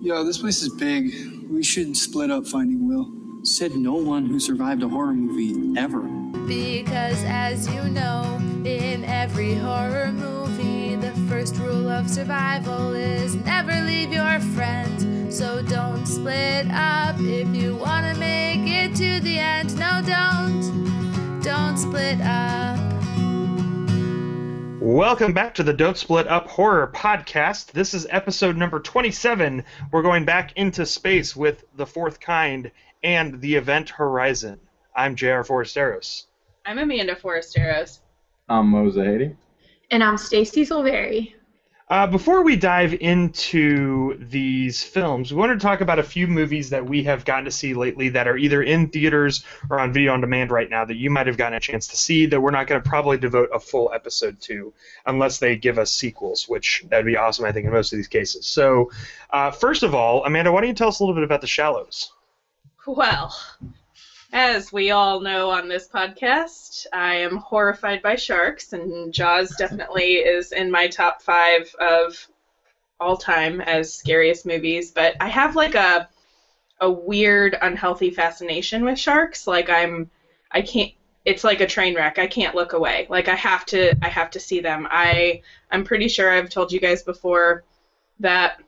Yo, this place is big. We should split up finding Will. Said no one who survived a horror movie ever. Because as you know, in every horror movie, the first rule of survival is never leave your friends. So don't split up if you want to make it to the end. No, don't. Don't split up. Welcome back to the Don't Split Up Horror Podcast. This is episode number 27. We're going back into space with The Fourth Kind and the Event Horizon. I'm J.R. Forasteros. I'm Amanda Forasteros. I'm Moza Haiti. And I'm Stacy Silveri. Uh, before we dive into these films, we wanted to talk about a few movies that we have gotten to see lately that are either in theaters or on video on demand right now that you might have gotten a chance to see that we're not going to probably devote a full episode to unless they give us sequels, which that'd be awesome, I think, in most of these cases. So, uh, first of all, Amanda, why don't you tell us a little bit about The Shallows? Well, as we all know on this podcast, I am horrified by sharks, and Jaws definitely is in my top five of all time as scariest movies. But I have like a a weird, unhealthy fascination with sharks. Like I'm, I can't. It's like a train wreck. I can't look away. Like I have to. I have to see them. I I'm pretty sure I've told you guys before that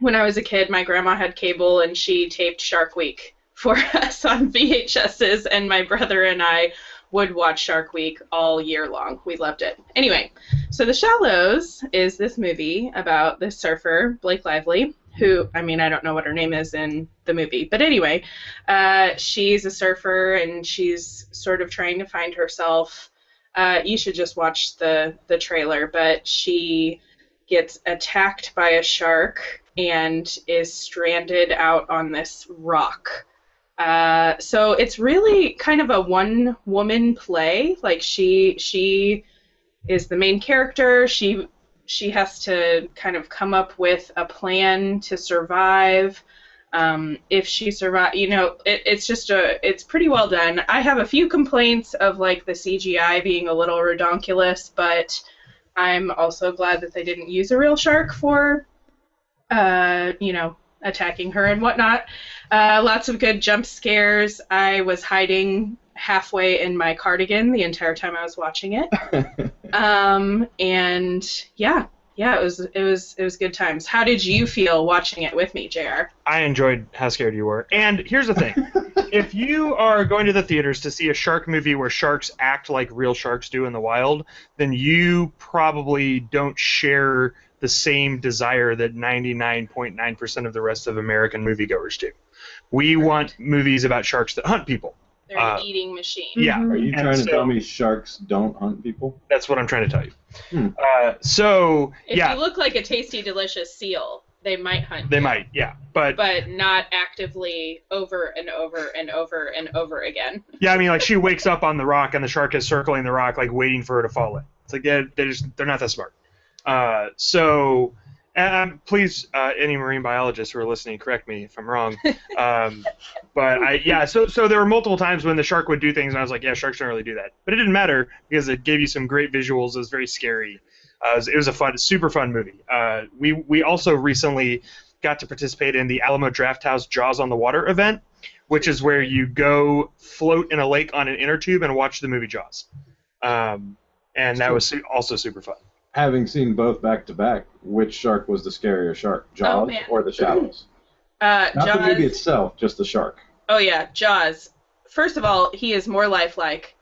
when I was a kid, my grandma had cable and she taped Shark Week for us on VHSs, and my brother and I would watch Shark Week all year long. We loved it. Anyway, so The Shallows is this movie about this surfer, Blake Lively, who, I mean, I don't know what her name is in the movie, but anyway, uh, she's a surfer and she's sort of trying to find herself. Uh, you should just watch the, the trailer, but she gets attacked by a shark and is stranded out on this rock uh, so it's really kind of a one woman play. Like she she is the main character. She she has to kind of come up with a plan to survive. Um, if she survive, you know, it, it's just a it's pretty well done. I have a few complaints of like the CGI being a little redonkulous, but I'm also glad that they didn't use a real shark for, uh, you know, attacking her and whatnot. Uh, lots of good jump scares. I was hiding halfway in my cardigan the entire time I was watching it. um, and yeah, yeah, it was it was it was good times. How did you feel watching it with me, Jr? I enjoyed how scared you were. And here's the thing: if you are going to the theaters to see a shark movie where sharks act like real sharks do in the wild, then you probably don't share the same desire that 99.9% of the rest of American moviegoers do. We right. want movies about sharks that hunt people. They're uh, an eating machine. Yeah. Are you trying to tell me sharks don't hunt people? That's what I'm trying to tell you. Hmm. Uh, so, if yeah. you look like a tasty, delicious seal, they might hunt. They you, might, yeah, but but not actively over and over and over and over again. Yeah, I mean, like she wakes up on the rock and the shark is circling the rock, like waiting for her to fall in. It's like they're, they're just they're not that smart. Uh, so, um, please, uh, any marine biologists who are listening, correct me if I'm wrong. Um, but I, yeah, so so there were multiple times when the shark would do things, and I was like, yeah, sharks don't really do that. But it didn't matter because it gave you some great visuals. It was very scary. Uh, it, was, it, was, a fun, super fun movie. Uh, we we also recently got to participate in the Alamo Drafthouse Jaws on the Water event, which is where you go float in a lake on an inner tube and watch the movie Jaws. Um, and that was also super fun having seen both back to back, which shark was the scarier shark, Jaws oh, or the Shallows? Uh, Not Jaws. the movie itself, just the shark. Oh yeah, Jaws. First of all, he is more lifelike.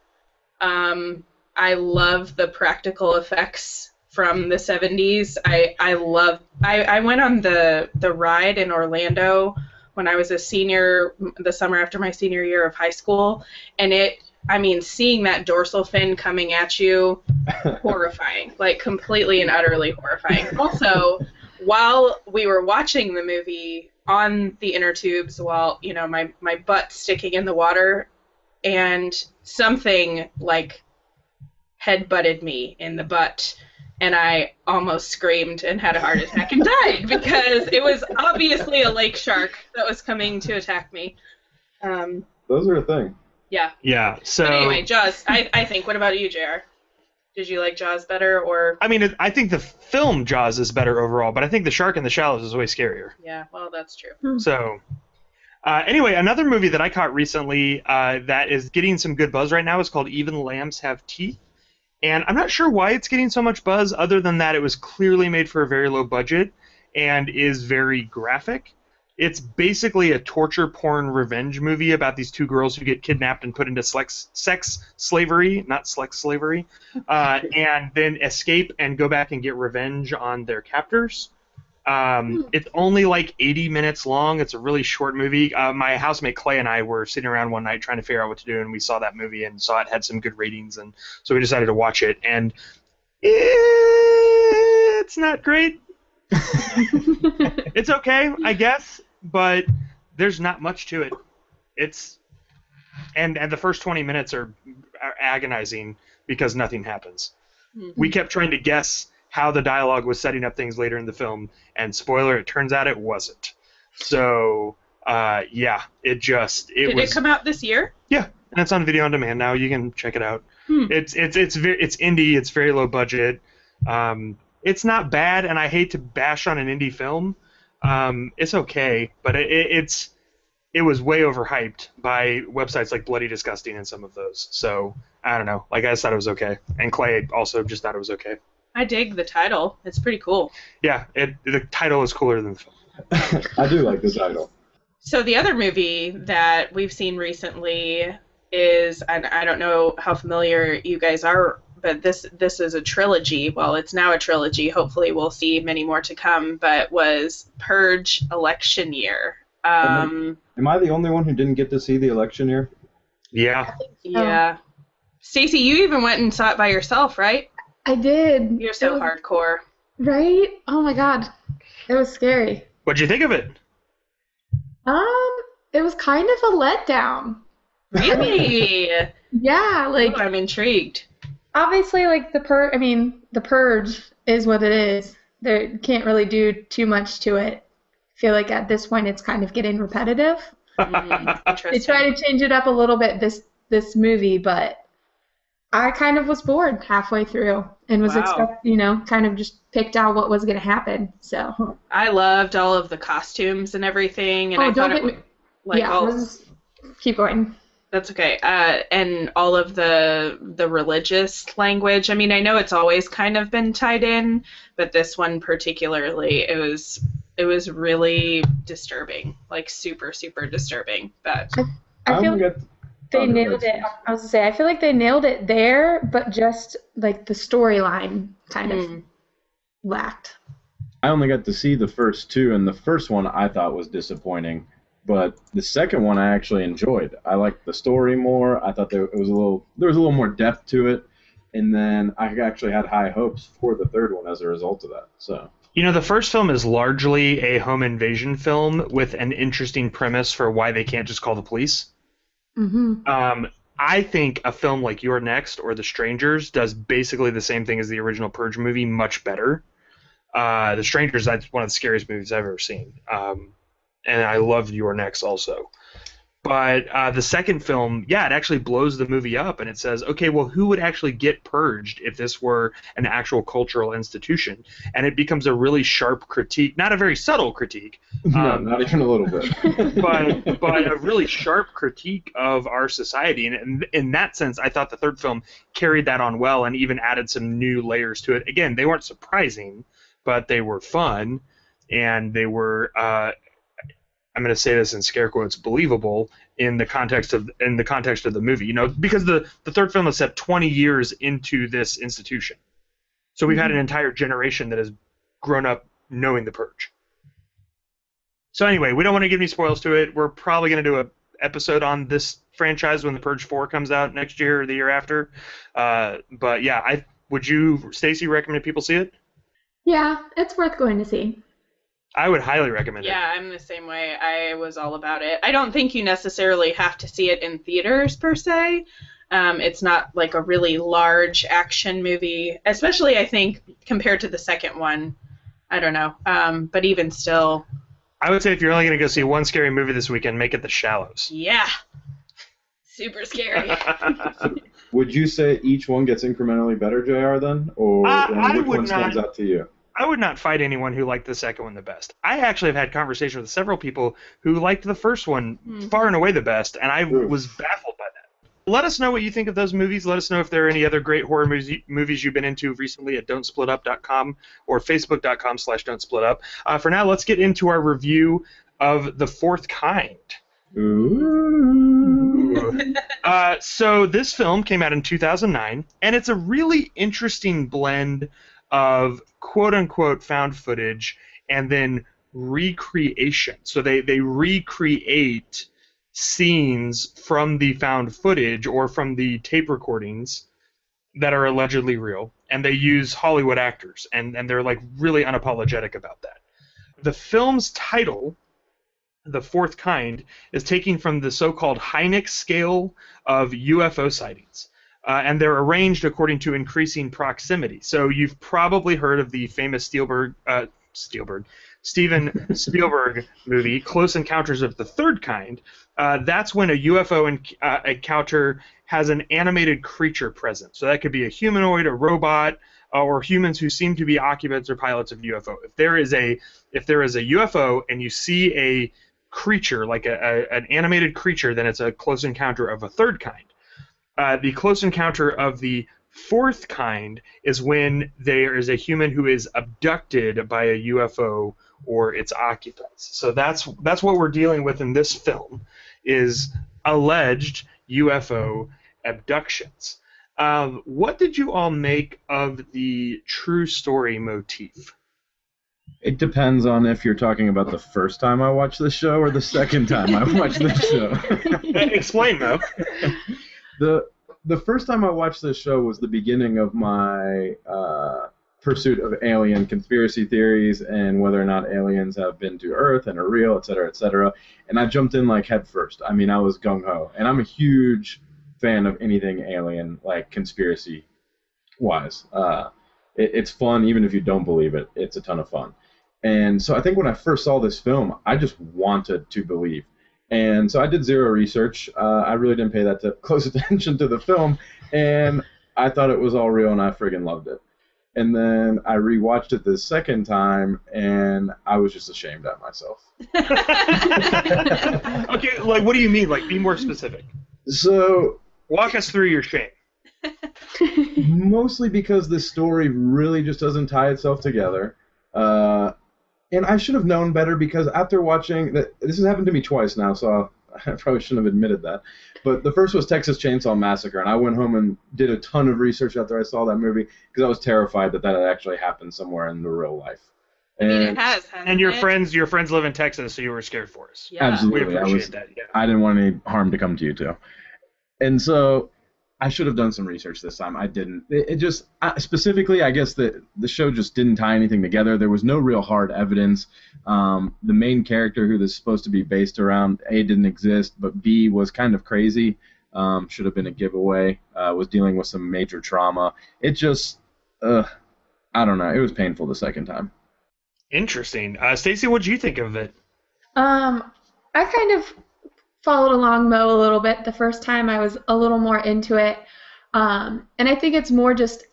Um, I love the practical effects from the 70s. I I love. I, I went on the the ride in Orlando when I was a senior, the summer after my senior year of high school, and it I mean, seeing that dorsal fin coming at you, horrifying. Like, completely and utterly horrifying. Also, while we were watching the movie on the inner tubes, while, you know, my, my butt sticking in the water, and something, like, head butted me in the butt. And I almost screamed and had a heart attack and died because it was obviously a lake shark that was coming to attack me. Um, Those are a thing. Yeah. Yeah. So but anyway, Jaws. I, I think. What about you, Jr. Did you like Jaws better, or I mean, I think the film Jaws is better overall, but I think The Shark in the Shallows is way scarier. yeah? Well, that's true. So, uh, anyway, another movie that I caught recently uh, that is getting some good buzz right now is called Even Lambs Have Teeth. And I'm not sure why it's getting so much buzz, other than that it was clearly made for a very low budget and is very graphic. It's basically a torture porn revenge movie about these two girls who get kidnapped and put into sex, sex slavery, not sex slavery, uh, and then escape and go back and get revenge on their captors. Um, it's only like 80 minutes long. It's a really short movie. Uh, my housemate Clay and I were sitting around one night trying to figure out what to do, and we saw that movie and saw it had some good ratings, and so we decided to watch it. And it's not great. it's okay, I guess, but there's not much to it. It's and and the first 20 minutes are, are agonizing because nothing happens. We kept trying to guess how the dialogue was setting up things later in the film, and spoiler, it turns out it wasn't. So, uh, yeah, it just it Did was it come out this year? yeah, and it's on video on demand now. You can check it out. Hmm. It's it's it's very it's indie. It's very low budget. Um, it's not bad, and I hate to bash on an indie film. Um, it's okay, but it, it, it's it was way overhyped by websites like Bloody Disgusting and some of those. So I don't know. Like I just thought it was okay, and Clay also just thought it was okay. I dig the title. It's pretty cool. Yeah, it the title is cooler than the film. I do like the title. So the other movie that we've seen recently is, and I don't know how familiar you guys are, but this this is a trilogy. Well, it's now a trilogy. Hopefully, we'll see many more to come. But was Purge Election Year. Um, Am I the only one who didn't get to see the election year? Yeah, yeah. Stacy, you even went and saw it by yourself, right? I did. You're so was- hardcore. Right? Oh my god. It was scary. what'd you think of it? Um, it was kind of a letdown. Really? Yeah, like oh, I'm intrigued. Obviously like the pur I mean, the purge is what it is. There can't really do too much to it. I feel like at this point it's kind of getting repetitive. Mm, They interesting. try to change it up a little bit this this movie, but I kind of was bored halfway through and was Wow. expect you know, kind of just picked out what was gonna happen. So I loved all of the costumes and everything, and Oh, I thought don't it get was me- like yeah, all, let's keep going. That's okay. Uh, and all of the the religious language. I mean, I know it's always kind of been tied in, but this one particularly, it was it was really disturbing, like super super disturbing. But I feel like they nailed it. I was gonna say, I feel like they nailed it there, but just like the storyline kind of Mm. lacked. I only got to see the first two, and the first one I thought was disappointing. But the second one I actually enjoyed. I liked the story more. I thought there was a little there was a little more depth to it, and then I actually had high hopes for the third one as a result of that. So You know, the first film is largely a home invasion film with an interesting premise for why they can't just call the police. Mm-hmm. Um, I think a film like You're Next or The Strangers does basically the same thing as the original Purge movie, much better. Uh, the Strangers, that's one of the scariest movies I've ever seen. Um, and I loved You're Next also. But uh, the second film, yeah, it actually blows the movie up and it says, okay, well, who would actually get purged if this were an actual cultural institution? And it becomes a really sharp critique, not a very subtle critique, no, Um, not even a little bit. but but a really sharp critique of our society, and in, in that sense, I thought the third film carried that on well, and even added some new layers to it. Again, they weren't surprising, but they were fun, and they were. Uh, I'm going to say this in scare quotes, believable in the context of in the context of the movie. You know, because the the third film is set 20 years into this institution, so we've had an entire generation that has grown up knowing the purge. So anyway, we don't want to give any spoils to it. We're probably going to do a episode on this franchise when the Purge 4 comes out next year or the year after. Uh, but yeah, I would you, Stacy, recommend people see it? Yeah, it's worth going to see. I would highly recommend it. Yeah, I'm the same way. I was all about it. I don't think you necessarily have to see it in theaters per se. Um, it's not like a really large action movie, especially I think compared to the second one. I don't know, um, but even still. I would say if you're only going to go see one scary movie this weekend, make it The Shallows. yeah, super scary. Would you say each one gets incrementally better, Jr. Then, or Uh, which one stands not- out to you? I would not fight anyone who liked the second one the best. I actually have had conversations with several people who liked the first one Mhm. far and away the best, and I Oof. was baffled by that. Let us know what you think of those movies. Let us know if there are any other great horror movies, movies you've been into recently at don'tsplitup.com or facebook.com slash don'tsplitup. Uh, for now, let's get into our review of The Fourth Kind. Ooh. Uh, so this film came out in 2009, and it's a really interesting blend of quote unquote found footage and then recreation. So they, they recreate scenes from the found footage or from the tape recordings that are allegedly real, and they use Hollywood actors, and, and they're like really unapologetic about that. The film's title, The Fourth Kind, is taken from the so-called Hynek scale of UFO sightings. Uh, and they're arranged according to increasing proximity. So you've probably heard of the famous Spielberg, uh, Spielberg, Steven Spielberg movie, Close Encounters of the Third Kind. Uh, that's when a UFO uh, encounter has an animated creature present. So that could be a humanoid, a robot, uh, or humans who seem to be occupants or pilots of UFO. If there is a if there is a UFO and you see a creature like a, a, an animated creature, then it's a close encounter of a third kind. Uh, the close encounter of the fourth kind is when there is a human who is abducted by a UFO or its occupants. So that's that's what we're dealing with in this film is alleged UFO abductions. Um, what did you all make of the true story motif? It depends on if you're talking about the first time I watched the show or the second time I watched the show. Explain though. the the first time I watched this show was the beginning of my uh, pursuit of alien conspiracy theories and whether or not aliens have been to Earth and are real, et cetera, et cetera. And I jumped in like head first. I mean, I was gung ho, and I'm a huge fan of anything alien, like conspiracy wise. Uh, it, it's fun, even if you don't believe it. It's a ton of fun. And so I think when I first saw this film, I just wanted to believe. And so I did zero research. Uh, I really didn't pay that to close attention to the film, and I thought it was all real, and I friggin' loved it. And then I rewatched it the second time, and I was just ashamed at myself. okay, like what do you mean? Like be more specific. So Walk us through your shame. mostly because this story really just doesn't tie itself together. Uh, and I should have known better because after watching that, this has happened to me twice now, so I probably shouldn't have admitted that. But the first was Texas Chainsaw Massacre, and I went home and did a ton of research after I saw that movie because I was terrified that that had actually happened somewhere in the real life. I mean, And it has. hasn't And your it? friends, your friends live in Texas, so you were scared for us. Yeah. Absolutely. We I appreciate was- that. Yeah. I didn't want any harm to come to you too. And so I should have done some research this time. I didn't. It, it just I, specifically, I guess that the show just didn't tie anything together. There was no real hard evidence. Um, the main character who this is supposed to be based around A didn't exist, but B was kind of crazy. Um, should have been a giveaway. Uh, was dealing with some major trauma. It just, uh, I don't know. It was painful the second time. Interesting. Uh, Stacy, what do you think of it? Um, I kind of followed along Mo a little bit. The first time I was a little more into it. Um, and I think it's more just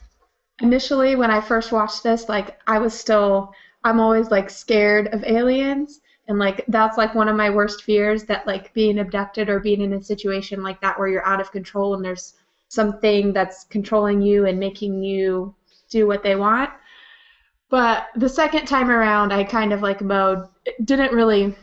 initially when I first watched this, like I was still, I'm always like scared of aliens. And like that's like one of my worst fears that like being abducted or being in a situation like that where you're out of control and there's something that's controlling you and making you do what they want. But the second time around, I kind of like it didn't really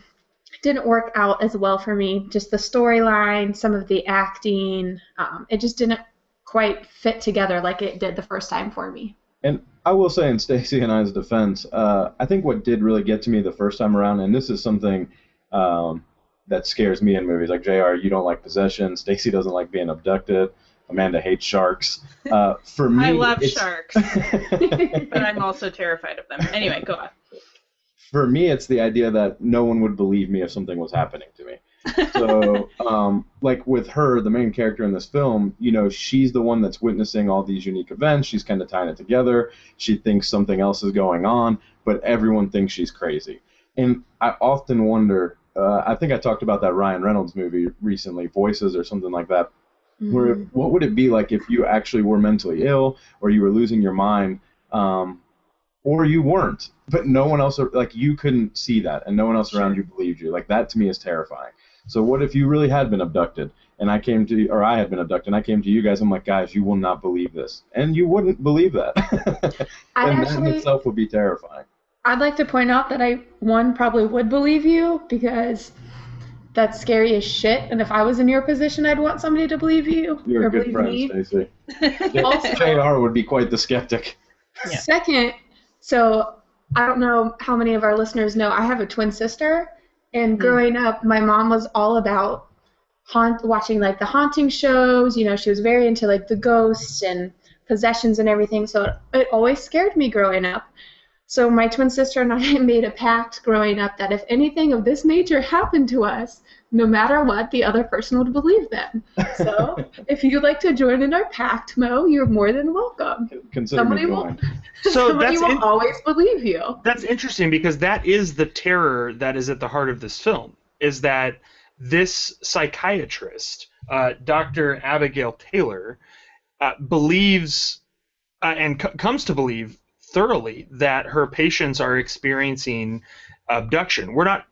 didn't work out as well for me. Just the storyline, some of the acting, um, it just didn't quite fit together like it did the first time for me. And I will say, in Stacy and I's defense, uh, I think what did really get to me the first time around, and this is something um, that scares me in movies, like Jr. You don't like possession. Stacy doesn't like being abducted. Amanda hates sharks. Uh, for me, I love it's- sharks, but I'm also terrified of them. Anyway, go on. For me, it's the idea that no one would believe me if something was happening to me. So, um, like with her, the main character in this film, you know, she's the one that's witnessing all these unique events. She's kind of tying it together. She thinks something else is going on, but everyone thinks she's crazy. And I often wonder. Uh, I think I talked about that Ryan Reynolds movie recently, Voices or something like that. Where Mm. what would it be like if you actually were mentally ill, or you were losing your mind, um, or you weren't, but no one else like you couldn't see that, and no one else around you believed you. Like that to me is terrifying. So what if you really had been abducted, and I came to, or I had been abducted, and I came to you guys? I'm like, guys, you will not believe this, and you wouldn't believe that, I'd and that in itself would be terrifying. I'd like to point out that I one probably would believe you because that's scary as shit. And if I was in your position, I'd want somebody to believe you You're or a good friend, me. Stacy. Also- Jr. would be quite the skeptic. Yeah. Second, so I don't know how many of our listeners know I have a twin sister, and hmm. growing up, my mom was all about haunt watching like the haunting shows. You know, she was very into like the ghosts and possessions and everything. So it, it always scared me growing up. So my twin sister and I made a pact growing up that if anything of this nature happened to us, no matter what, the other person would believe them. So if you'd like to join in our pact, Mo, you're more than welcome. Consider Somebody me will- So Somebody that's will in- always believe you. That's interesting because that is the terror that is at the heart of this film. Is that this psychiatrist, uh, Dr. Abigail Taylor, uh, believes uh, and c- comes to believe thoroughly that her patients are experiencing abduction. We're not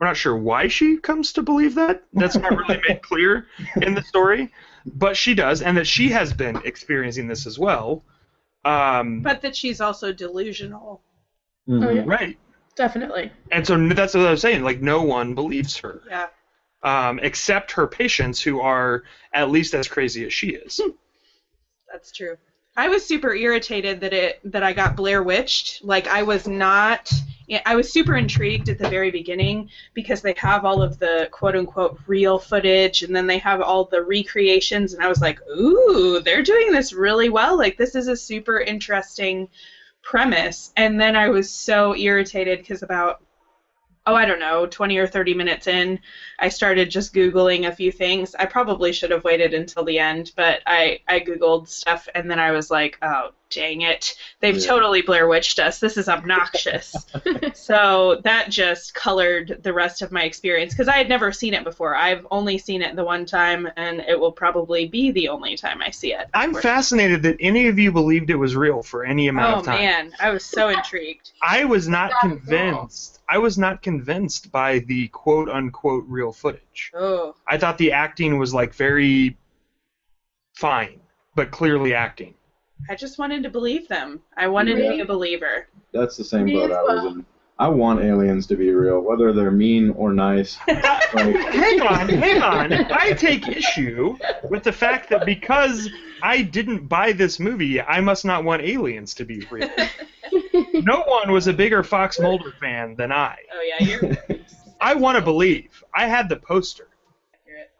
we're not sure why she comes to believe that. That's not really made clear in the story, but she does, and that she has been experiencing this as well. Um, but that she's also delusional. Mhm. Oh, yeah. right. Definitely. And so that's what I was saying. Like no one believes her, Yeah. um, except her patients, who are at least as crazy as she is. That's true. I was super irritated that it that I got Blair Witched. Like I was not. I was super intrigued at the very beginning because they have all of the quote unquote real footage and then they have all the recreations and I was like, ooh, they're doing this really well. Like this is a super interesting premise. And then I was so irritated because about oh, I don't know, 20 or 30 minutes in, I started just Googling a few things. I probably should have waited until the end, but I, I Googled stuff and then I was like, oh, dang it. They've Yeah. totally Blair Witched us. This is obnoxious. so that just colored the rest of my experience because I had never seen it before. I've only seen it the one time and it will probably be the only time I see it. I'm fascinated that any of you believed it was real for any amount Oh, of time. Oh man. I was so intrigued. I was not Not at all. convinced. I was not convinced by the quote unquote real footage. Oh. I thought the acting was like very fine, but clearly acting. I just wanted to believe them. I wanted to be a believer. That's the same Me boat as I was in. I want aliens to be real, whether they're mean or nice. Like, hang on, hang on. I take issue with the fact that because I didn't buy this movie, I must not want aliens to be real. No one was a bigger Fox Mulder fan than I. Oh yeah, you're I want to believe. I had the poster.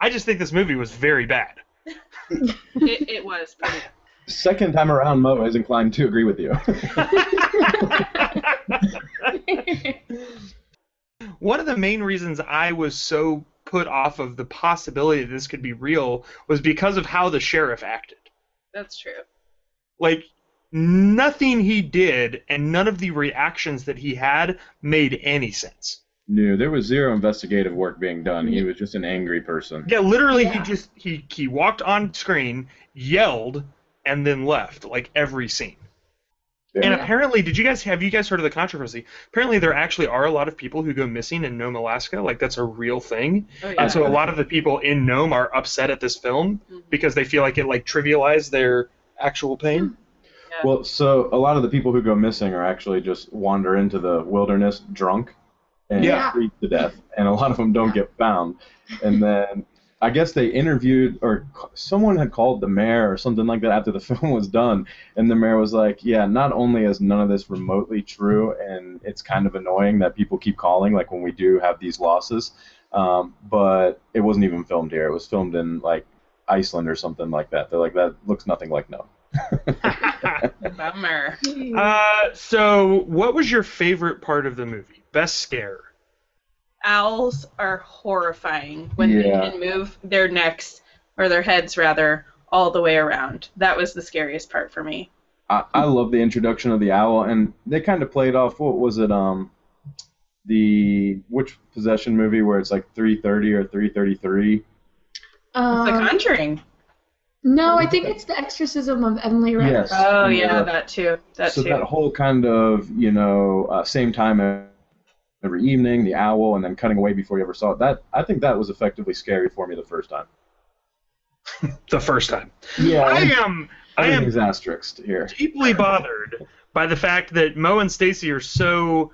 I just think this movie was very bad. It, it was pretty. Second time around, Mo is inclined to agree with you. One of the main reasons I was so put off of the possibility that this could be real was because of how the sheriff acted. That's true. Like nothing he did and none of the reactions that he had made any sense. no, there was zero investigative work being done. He was just an angry person. Yeah, literally he just he he walked on screen, yelled and then left like every scene. And Yeah. apparently, did you guys have you guys heard of the controversy? Apparently, there actually are a lot of people who go missing in Nome, Alaska. Like that's a real thing. Oh yeah. And so a lot of the people in Nome are upset at this film Mhm. because they feel like it like trivialized their actual pain. Well, so a lot of the people who go missing are actually just wander into the wilderness drunk and Yeah. freeze to death, and a lot of them don't get found. And then I guess they interviewed or someone had called the mayor or something like that after the film was done, and the mayor was like, "Yeah, not only is none of this remotely true, and it's kind of annoying that people keep calling like when we do have these losses, um, but it wasn't even filmed here. It was filmed in like Iceland or something like that. They're like that looks nothing like no." Bummer. uh, so, what was your favorite part of the movie? Best scare? Owls are horrifying when Yeah. they can move their necks or their heads rather all the way around. That was the scariest part for me. I, I love the introduction of the owl, and they kind of played off. What was it? Um, the which possession movie where it's like 330 or 333? It's The Um, Conjuring. No, I think it's the exorcism of Emily Rose. Yes. Oh And, yeah, uh, that too. That so too. that whole kind of you know uh, same time every evening, the owl, and then cutting away before you ever saw it. That I think that was effectively scary for me the first time. The first time. Yeah, I am. I am everything's asterisked here. deeply bothered by the fact that Mo and Stacy are so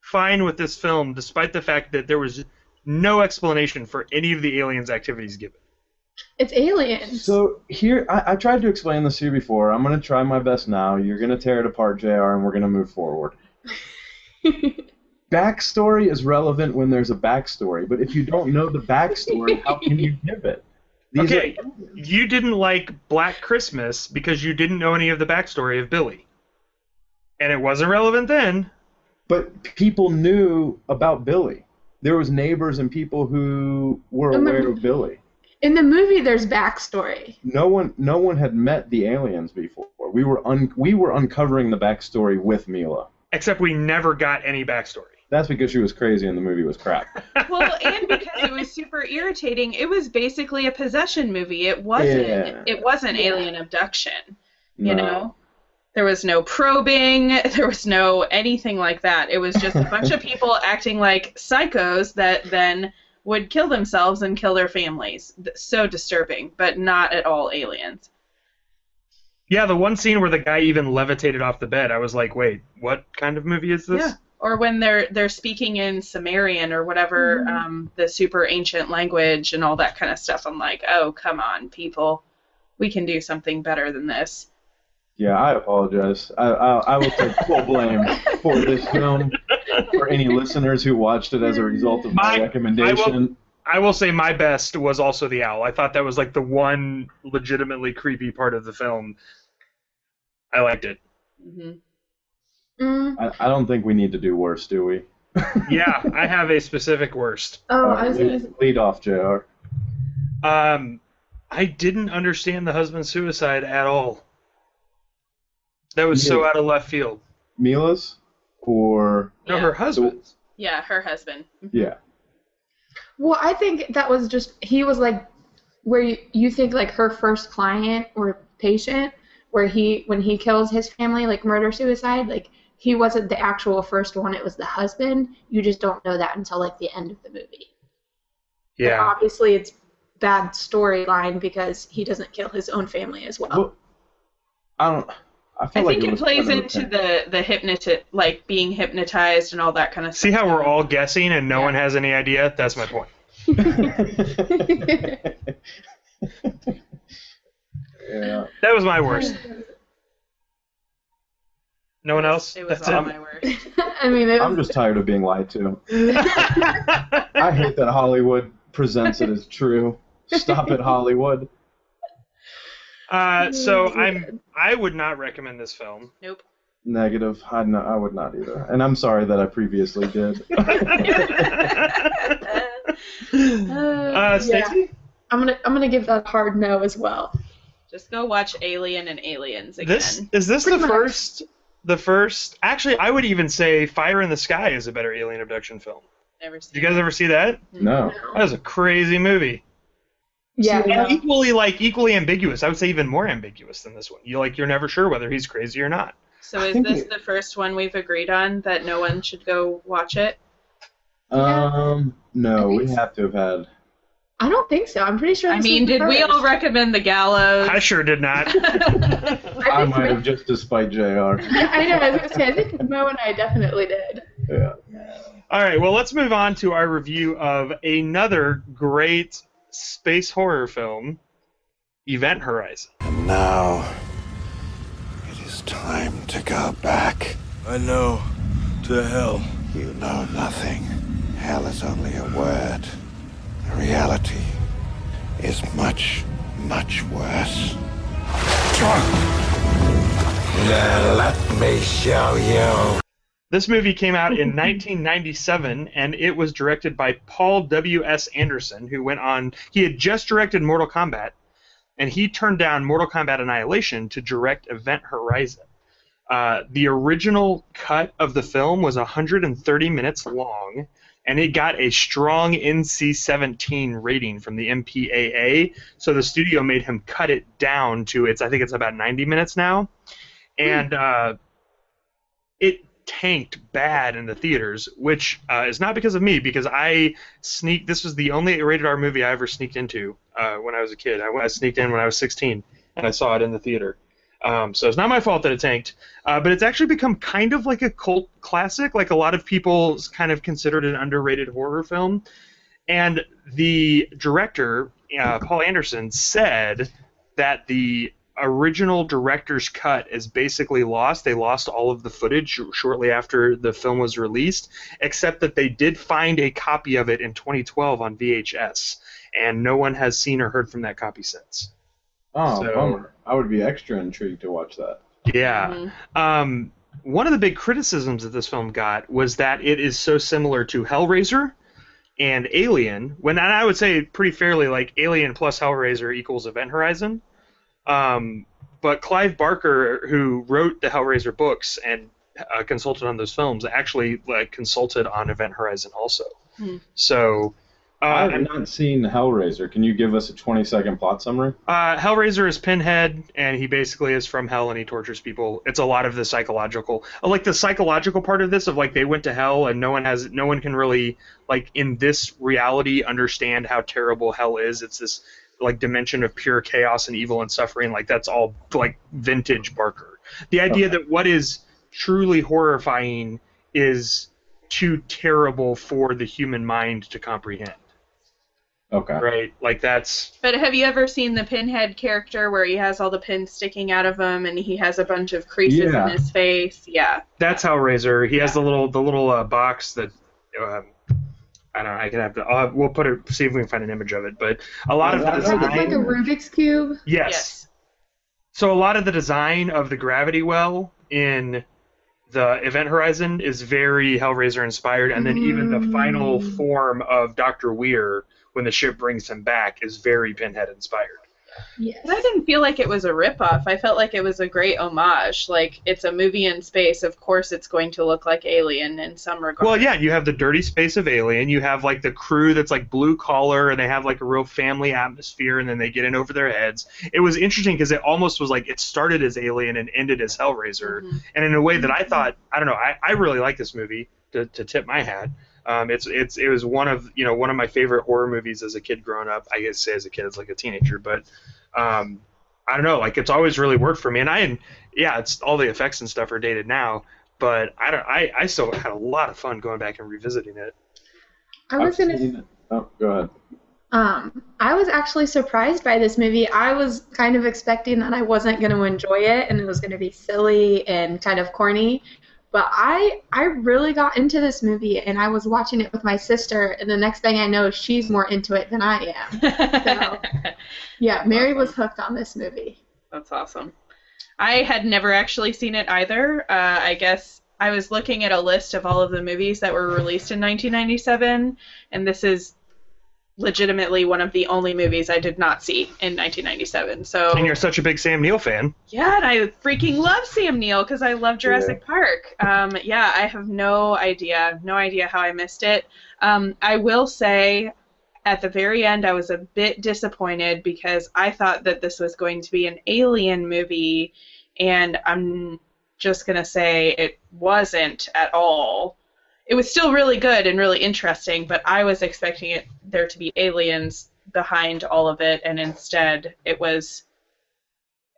fine with this film, despite the fact that there was no explanation for any of the aliens' activities given. It's aliens. So here, I, I tried to explain this to you before. I'm gonna try my best now. You're gonna tear it apart, Jr., and we're gonna move forward. Backstory is relevant when there's a backstory, but if you don't know the backstory, how can you give it? These Okay, are- you didn't like Black Christmas because you didn't know any of the backstory of Billy. And it wasn't relevant then. but people knew about Billy. There was neighbors and people who were aware of Billy. In the movie, there's backstory. No one, no one had met the aliens before. We were un, we were uncovering the backstory with Milla. Except we never got any backstory. That's because she was crazy and the movie was crap. well, and because it was super irritating, it was basically a possession movie. It wasn't. Yeah. It wasn't alien abduction. You No. know, there was no probing. There was no anything like that. It was just a bunch of people acting like psychos that then would kill themselves and kill their families. So disturbing, but not at all aliens. Yeah, the one scene where the guy even levitated off the bed, I was like, wait, what kind of movie is this? Yeah. Or when they're they're speaking in Sumerian or whatever um, the super ancient language and all that kind of stuff. I'm like, oh come on, people, we can do something better than this. Yeah, I apologize. I, I, I will take full blame for this film. For any listeners who watched it as a result of my, My- recommendation, I will say my best was also the owl. I thought that was like the one legitimately creepy part of the film. I liked it. hmm Mm. I, I don't think we need to do worse, do we? Yeah, I have a specific worst. Oh, I was gonna. lead, lead off, Jr. Um, I didn't understand the husband's suicide at all. That was so out of left field. Milla's or No, Yeah. her husband's. Yeah, her husband. yeah. Well, I think that was just he was like where you, you think like her first client or patient where he when he kills his family like murder suicide like he wasn't the actual first one it was the husband you just don't know that until like the end of the movie But Yeah. obviously it's bad storyline because he doesn't kill his own family as well Well, I don't. I I feel like think it was plays into the the hypnoti- like being hypnotized and all that kind of See stuff. how we're all guessing and no Yeah. one has any idea? That's my point. yeah. That was my worst. No one else? It was That's all it. my worst. I mean it I'm just tired of being lied to. I hate that Hollywood presents it as true. Stop it, Hollywood. uh, so I'm. I would not recommend this film. Nope. Negative. I no, I would not either. And I'm sorry that I previously did. uh, Stacy? I'm gonna I'm gonna give that a hard no as well Just go watch Alien and Aliens again. This is this Pretty the much. first? The first. Actually, I would even say Fire in the Sky is a better alien abduction film. Never Did you guys ever see that? No. That was a crazy movie. yeah And equally like equally ambiguous. I would say even more ambiguous than this one. You like you're never sure whether he's crazy or not. So is this the first one we've agreed on that no one should go watch it? Um. No, we so. have to have had. I don't think so I'm pretty sure I mean, was the did we all recommend the gallows? I sure did not. I I think might have just despite Jr. Yeah, I know. I was gonna say. I think Mo and I definitely did. Yeah. All right, well, let's move on to our review of another great space horror film, Event Horizon. And now it is time to go back. I know. To hell. You know nothing. Hell is only a word. The reality is much, much worse. Let me show you. This movie came out in 1997, and it was directed by Paul W.S. Anderson, who went on. He had just directed Mortal Kombat, and he turned down Mortal Kombat Annihilation to direct Event Horizon. Uh, the original cut of the film was 130 minutes long, and it got a strong NC-17 rating from the MPAA. So the studio made him cut it down to its. I think it's about 90 minutes now, and uh, it tanked bad in the theaters, which uh, is not because of me, because I sneaked. This was the only rated R movie I ever sneaked into uh, when I was a kid. I, I sneaked in when I was 16, and I saw it in the theater. Um, so it's not my fault that it tanked, uh, but it's actually become kind of like a cult classic. Like a lot of people kind of considered an underrated horror film. And the director, uh, Paul Anderson, said that the original director's cut is basically lost. They lost all of the footage shortly after the film was released, except that they did find a copy of it in 2012 on VHS, and no one has seen or heard from that copy since. Oh, So- bummer. I would be extra intrigued to watch that. Yeah. Mhm. Um, one of the big criticisms that this film got was that it is so similar to Hellraiser and Alien. When and I would say pretty fairly, like Alien plus Hellraiser equals Event Horizon. Um, but Clive Barker, who wrote the Hellraiser books and uh, consulted on those films, actually like consulted on Event Horizon also. Hmm. So. Uh, have not seen Hellraiser. Can you give us a 20 second plot summary? Uh, Hellraiser is Pinhead, and he basically is from hell, and he tortures people. It's a lot of the psychological, like the psychological part of this, of like they went to hell, and no one has, no one can really, like in this reality, understand how terrible hell is. It's this like dimension of pure chaos and evil and suffering. Like that's all like vintage Barker. The idea Okay. that what is truly horrifying is too terrible for the human mind to comprehend. Okay. Right? Like that's But have you ever seen the Pinhead character where he has all the pins sticking out of him and he has a bunch of creases Yeah. in his face? Yeah. That's Hellraiser. He has the little the little uh, box that um, I don't know. I can have the. I'll we'll put it. See if we can find an image of it. But a lot of the That's Is like a Rubik's cube? Yes. So a lot of the design of the gravity well in the Event Horizon is very Hellraiser inspired, and then even the final Mm. form of Doctor Weir when the ship brings him back is very Pinhead inspired. Yes. I didn't feel like it was a ripoff. I felt like it was a great homage. Like it's a movie in space. Of course, it's going to look like Alien in some regard. Well, yeah, you have the dirty space of Alien. You have like the crew that's like blue collar, and they have like a real family atmosphere, and then they get in over their heads. It was interesting because it almost was like it started as Alien and ended as Hellraiser, Mhm. and in a way that I thought, I don't know, I, I really like this movie. To, to tip my hat, um, it's it's it was one of you know one of my favorite horror movies as a kid growing up. I guess say as a kid, as like a teenager, but um, I don't know, like it's always really worked for me. And I, yeah, it's all the effects and stuff are dated now, but I don't, I, I still had a lot of fun going back and revisiting it. I was I've gonna seen. Oh, go ahead. Um, I was actually surprised by this movie. I was kind of expecting that I wasn't going to enjoy it and it was going to be silly and kind of corny. But I I really got into this movie and I was watching it with my sister and the next thing I know she's more into it than I am. So, yeah, Mary was hooked on this movie. That's awesome. I had never actually seen it either. Uh, I guess I was looking at a list of all of the movies that were released in 1997, and this is legitimately one of the only movies I did not see in 1997. So And you're such a big Sam Neill fan. yeah, and I freaking love Sam Neill because I love Jurassic Park. Um, yeah, I have no idea, no idea how I missed it. Um, I will say, at the very end, I was a bit disappointed because I thought that this was going to be an alien movie, and I'm just gonna say it wasn't at all. It was still really good and really interesting, but I was expecting it there to be aliens behind all of it, and instead it was.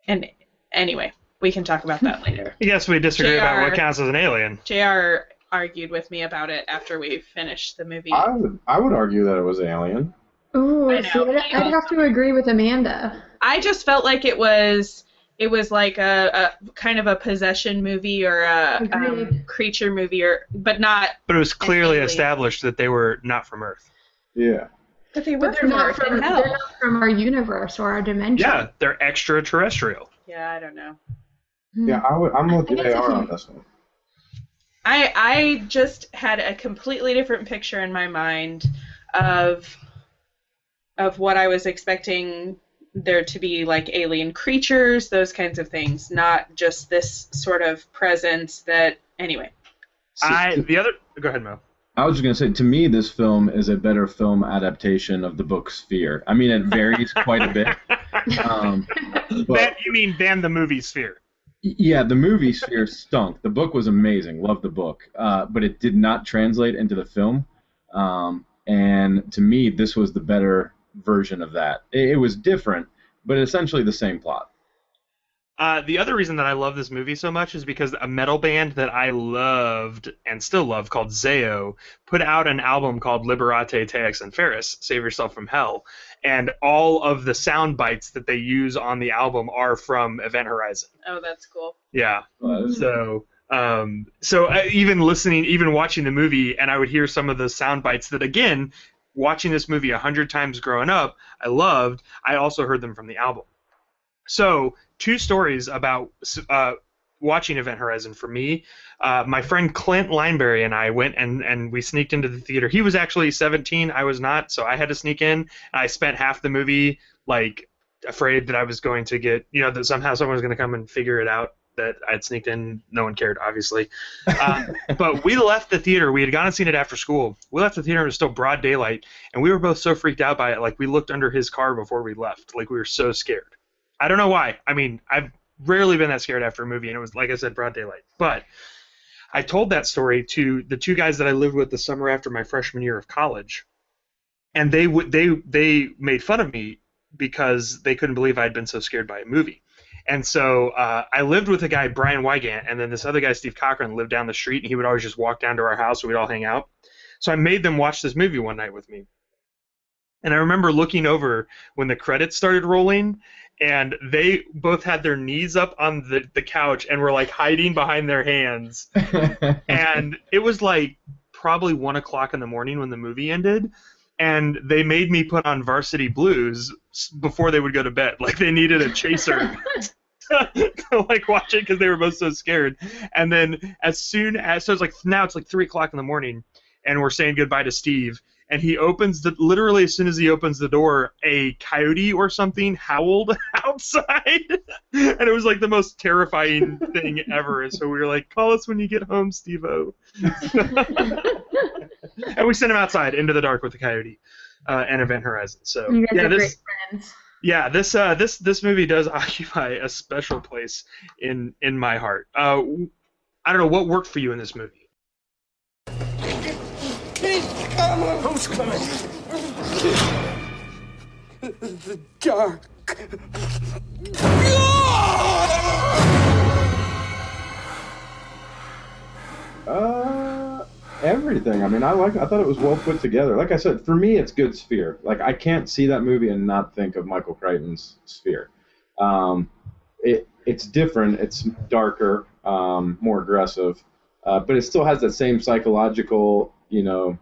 And anyway, we can talk about that later. Yes, we disagree about what counts as an alien. JR argued with me about it after we finished the movie. I would I would argue that it was Alien. Ooh, I see. I'd, I'd have to agree with Amanda. I just felt like it was it was like a, a kind of a possession movie or a um, creature movie or but not But it was clearly established that they were not from Earth. Yeah. but they were But they're not from from they're not from our universe or our dimension. Yeah, they're extraterrestrial. Yeah, I don't know. Hmm. Yeah, I would, I'm with I guess if on this one. I I just had a completely different picture in my mind of of what I was expecting there to be like alien creatures, those kinds of things, not just this sort of presence that anyway. I the other. Go ahead, Mo. I was just gonna say, to me, this film is a better film adaptation of the book Sphere. I mean, it varies quite a bit. Um, but That, you mean than the movie Sphere? yeah, the movie Sphere stunk. The book was amazing. Loved the book, uh, but it did not translate into the film. Um, and to me, this was the better version of that. It, it was different, but essentially the same plot. Uh, the other reason that I love this movie so much is because a metal band that I loved and still love called Zao put out an album called Liberate Te Ex Inferis, Save Yourself from Hell. And all of the sound bites that they use on the album are from Event Horizon. Oh, that's cool. Yeah. So, um, so uh, even listening, even watching the movie, and I would hear some of the sound bites that, again, watching this movie a hundred times growing up, I loved. I also heard them from the album. So, two stories about uh, watching Event Horizon for me. Uh, my friend Clint Lineberry and I went and, and we sneaked into the theater. He was actually 17, I was not, so I had to sneak in. I spent half the movie like afraid that I was going to get, you know, that somehow someone was going to come and figure it out that I'd sneaked in. No one cared, obviously. Uh, but we left the theater. We had gone and seen it after school. We left the theater. It was still broad daylight, and we were both so freaked out by it. Like we looked under his car before we left. Like we were so scared. I don't know why. I mean, I've rarely been that scared after a movie, and it was like I said, broad daylight. But I told that story to the two guys that I lived with the summer after my freshman year of college, and they would they they made fun of me because they couldn't believe I'd been so scared by a movie. And so uh, I lived with a guy, Brian Wygant, and then this other guy, Steve Cochran, lived down the street, and he would always just walk down to our house, and we'd all hang out. So I made them watch this movie one night with me. And I remember looking over when the credits started rolling, and they both had their knees up on the, the couch and were like hiding behind their hands. and it was like probably one o'clock in the morning when the movie ended. And they made me put on Varsity Blues before they would go to bed. Like they needed a chaser to like watch it because they were both so scared. And then as soon as so it's like now it's like three o'clock in the morning, and we're saying goodbye to Steve. And he opens the literally as soon as he opens the door, a coyote or something howled outside, and it was like the most terrifying thing ever. So we were like, "Call us when you get home, Steve-O." And we sent him outside into the dark with the coyote uh, and Event Horizon. So You guys yeah, are this great friends. yeah, this uh, this this movie does occupy a special place in in my heart. Uh, I don't know what worked for you in this movie. Who's coming? The dark. Uh, everything. I mean, I like. I thought it was well put together. Like I said, for me, it's good Sphere. Like I can't see that movie and not think of Michael Crichton's Sphere. Um, it it's different. It's darker, um, more aggressive, uh, but it still has that same psychological, you know,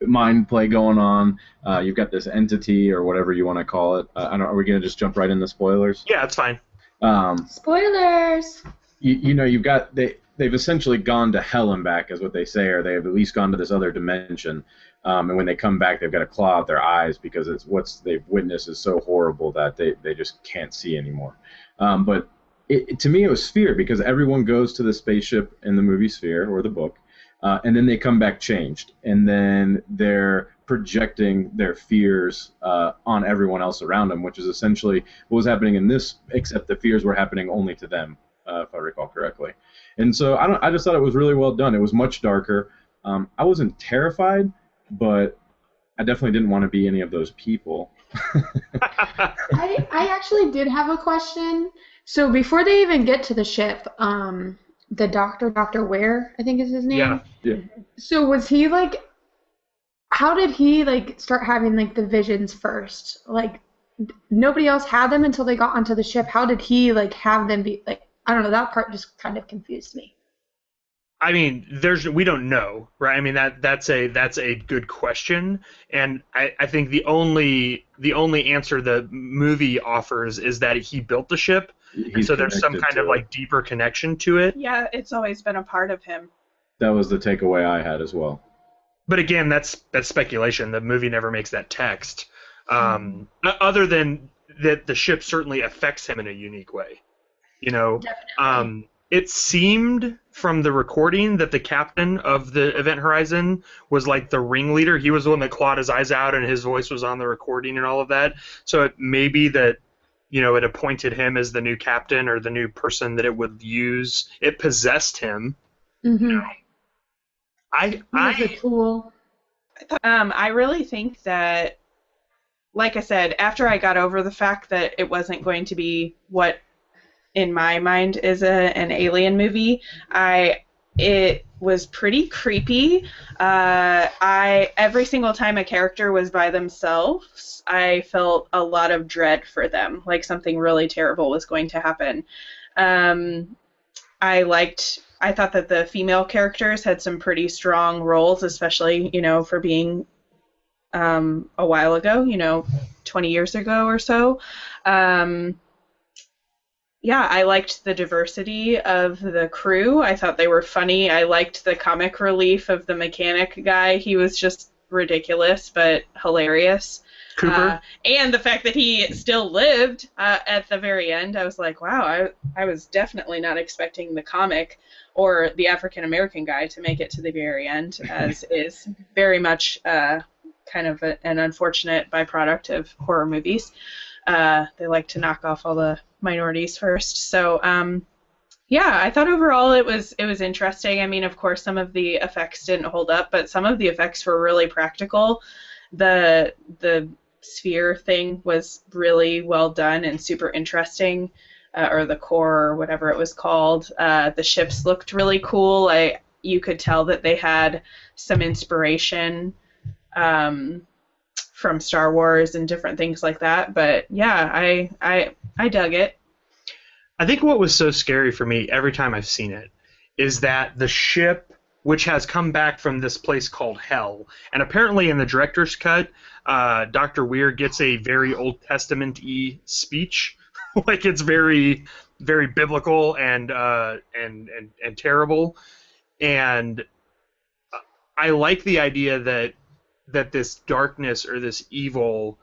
mind play going on. Uh, you've got this entity or whatever you want to call it. Uh, I don't. Are we gonna just jump right into spoilers? Yeah, it's fine. Um, Spoilers. you, you know you've got they they've essentially gone to hell and back is what they say or they've at least gone to this other dimension. Um, and when they come back they've got a claw out their eyes because it's what's they've witnessed is so horrible that they, they just can't see anymore. Um, but it, it- to me it was sphere because everyone goes to the spaceship in the movie sphere or the book uh, and then they come back changed. And then they're projecting their fears uh, on everyone else around them which is essentially what was happening in this except the fears were happening only to them uh, if I recall correctly. And so I don't. I just thought it was really well done. It was much darker. Um, I wasn't terrified, but I definitely didn't want to be any of those people. I, I actually did have a question. So before they even get to the ship, um, the doctor, Doctor Weir, I think is his name. Yeah. Yeah. So was he like? How did he like start having like the visions first? Like nobody else had them until they got onto the ship. How did he like have them be like? I don't know. That part just kind of confused me. I mean, there's we don't know, right? I mean that that's a that's a good question, and I, I think the only the only answer the movie offers is that he built the ship, and He's so there's some kind of it. like deeper connection to it. Yeah, it's always been a part of him. that was the takeaway I had as well. But again, that's that's speculation. The movie never makes that text. Um, o- Other than that, the ship certainly affects him in a unique way. You know, um, it seemed from the recording that the captain of the Event Horizon was like the ringleader. He was the one that clawed his eyes out, and his voice was on the recording and all of that. So it may be that you know it appointed him as the new captain or the new person that it would use. It possessed him. Mm-hmm. I That was I cool. Um, I really think that, like I said, after I got over the fact that it wasn't going to be what, in my mind, is a an alien movie, I it was pretty creepy. Uh, I every single time a character was by themselves, I felt a lot of dread for them, like something really terrible was going to happen. Um, I liked. I thought that the female characters had some pretty strong roles, especially you know for being um, a while ago, you know, 20 years ago or so. Um, yeah, I liked the diversity of the crew. I thought they were funny. I liked the comic relief of the mechanic guy. He was just ridiculous but hilarious. Cooper. Uh, and the fact that he still lived uh, at the very end, I was like, wow, I, I was definitely not expecting the comic or the African American guy to make it to the very end, as is very much uh, kind of a, an unfortunate byproduct of horror movies. Uh, they like to knock off all the minorities first. So, um, yeah, I thought overall it was it was interesting. I mean, of course, some of the effects didn't hold up, but some of the effects were really practical. The the sphere thing was really well done and super interesting, uh, or the core or whatever it was called. Uh, the ships looked really cool. I you could tell that they had some inspiration um, from Star Wars and different things like that. But yeah, I I I dug it. I think what was so scary for me every time I've seen it is that the ship, which has come back from this place called Hell, and apparently in the director's cut, uh, Dr. Weir gets a very Old Testament y speech. like it's very, very biblical and, uh, and, and, and terrible. And I like the idea that that this darkness or this evil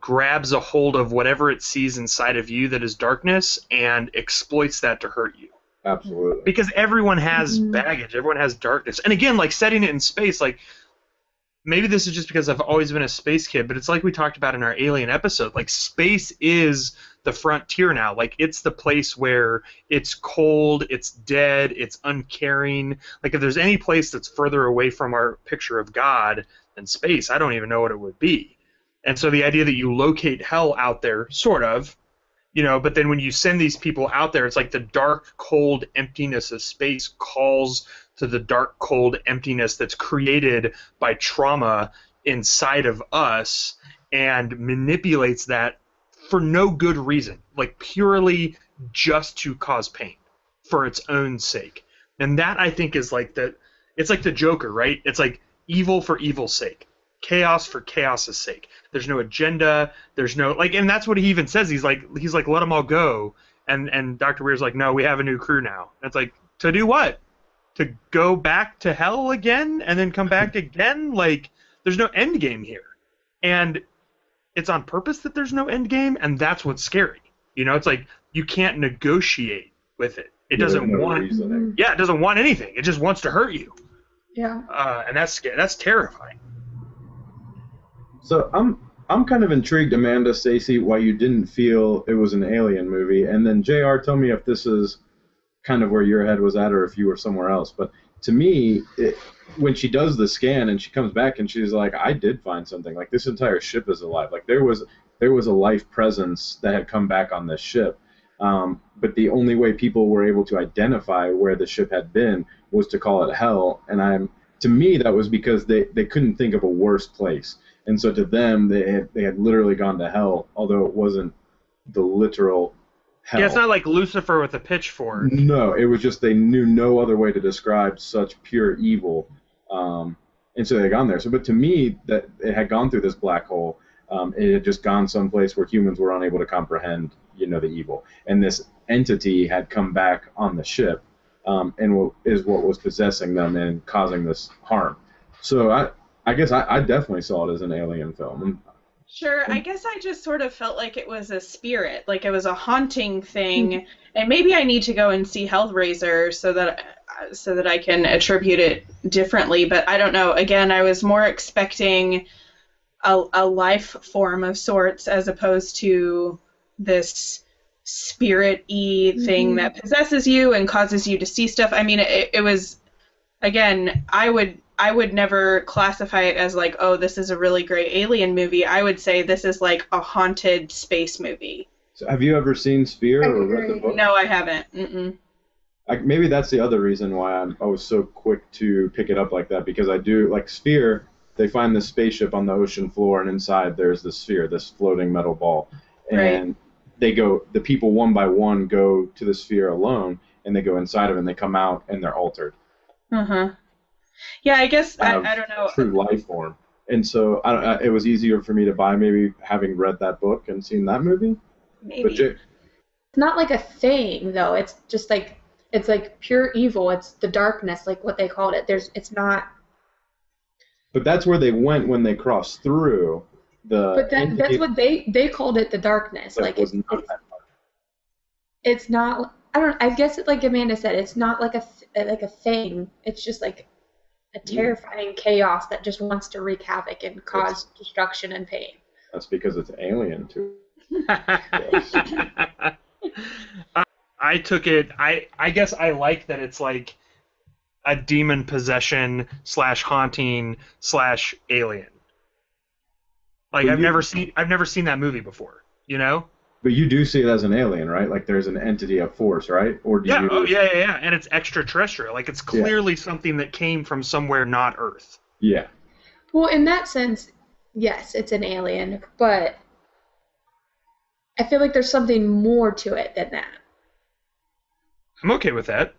grabs a hold of whatever it sees inside of you that is darkness and exploits that to hurt you. Absolutely. Because everyone has Mhm. baggage, everyone has darkness. And again, like setting it in space, like maybe this is just because I've always been a space kid, but it's like we talked about in our alien episode. Like space is the frontier now. Like it's the place where it's cold, it's dead, it's uncaring. Like if there's any place that's further away from our picture of God than space, I don't even know what it would be. And so the idea that you locate hell out there, sort of, you know, but then when you send these people out there, it's like the dark, cold emptiness of space calls to the dark, cold emptiness that's created by trauma inside of us and manipulates that for no good reason, like purely just to cause pain for its own sake. And that I think is like the it's like the Joker, right? It's like evil for evil's sake. Chaos for chaos's sake. There's no agenda. There's no like, and that's what he even says. He's like, he's like, let them all go. And and Doctor Weir's like, no, we have a new crew now. And it's like, to do what? To go back to hell again and then come back again? Like, there's no end game here. And it's on purpose that there's no end game, and that's what's scary. You know, it's like you can't negotiate with it. It There's doesn't no want. reasoning. Mm-hmm. Yeah, it doesn't want anything. It just wants to hurt you, Yeah. uh, and that's that's terrifying. So I'm I'm kind of intrigued, Amanda, Stacy, why you didn't feel it was an alien movie, and then Jr. Tell me if this is kind of where your head was at, or if you were somewhere else. But to me, it, when she does the scan and she comes back and she's like, I did find something. Like this entire ship is alive. Like there was there was a life presence that had come back on this ship. Um, but the only way people were able to identify where the ship had been was to call it hell. And I'm to me that was because they, they couldn't think of a worse place. And so to them they had, they had literally gone to hell, although it wasn't the literal hell. Yeah, it's not like Lucifer with a pitchfork. No, it was just they knew no other way to describe such pure evil, um, and so they had gone there. So, but to me, that it had gone through this black hole. Um, it had just gone someplace where humans were unable to comprehend, you know, the evil, and this entity had come back on the ship, um, and is what was possessing them and causing this harm. So I, I guess I, I definitely saw it as an alien film. Sure, I guess I just sort of felt like it was a spirit, like it was a haunting thing, and maybe I need to go and see Hellraiser so that so that I can attribute it differently. But I don't know. Again, I was more expecting a, a life form of sorts as opposed to this spirit-y thing Mhm. that possesses you and causes you to see stuff. I mean, it, it was again, I would I would never classify it as like, oh, this is a really great alien movie. I would say this is like a haunted space movie. So have you ever seen Sphere or read the book? No, I haven't. Mm-mm. Like maybe that's the other reason why I'm, I was so quick to pick it up like that because I do like Sphere. They find this spaceship on the ocean floor, and inside there's this sphere, this floating metal ball, and they go. The people one by one go to the sphere alone, and they go inside of it, and they come out, and they're altered. Uh huh. Yeah, I guess I, I don't know. True life form. And so I, I, it was easier for me to buy maybe having read that book and seen that movie. But Maybe. Jay, It's not like a thing though. It's just like it's like pure evil. It's the darkness, like what they called it. There's it's not. but that's where they went when they crossed through the. But that, entity that's what they they called it the darkness. Like was it's, not it's that it's not. I don't. I guess it like Amanda said. It's not like a like a thing. It's just like a mm. terrifying chaos that just wants to wreak havoc and cause destruction and pain. That's because it's alien too. I, I took it. I I guess I like that it's like a demon possession slash haunting slash alien. Like But I've you- never seen I've never seen that movie before. You know? But you do see it as an alien, right? Like there's an entity of force, right? Or do Yeah. you? Oh yeah, yeah, yeah. And it's extraterrestrial. Like it's clearly something that came from somewhere not Earth. Yeah. Well, in that sense, yes, it's an alien, but I feel like there's something more to it than that. I'm okay with that.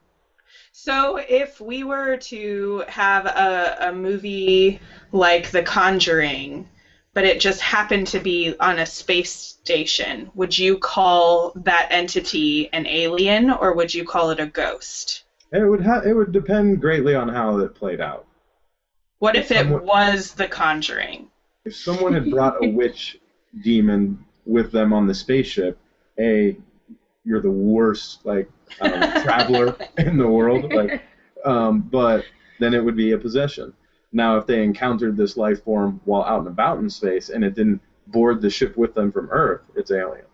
So if we were to have a, a movie like The Conjuring, but it just happened to be on a space station, would you call that entity an alien or would you call it a ghost? It would ha- it would depend greatly on how it played out. What if it Someone- was The Conjuring? If someone had brought a witch demon with them on the spaceship, a you're the worst like um, traveler in the world. Like, um, but then it would be a possession. Now, if they encountered this life form while out and about in space and it didn't board the ship with them from Earth, it's alien.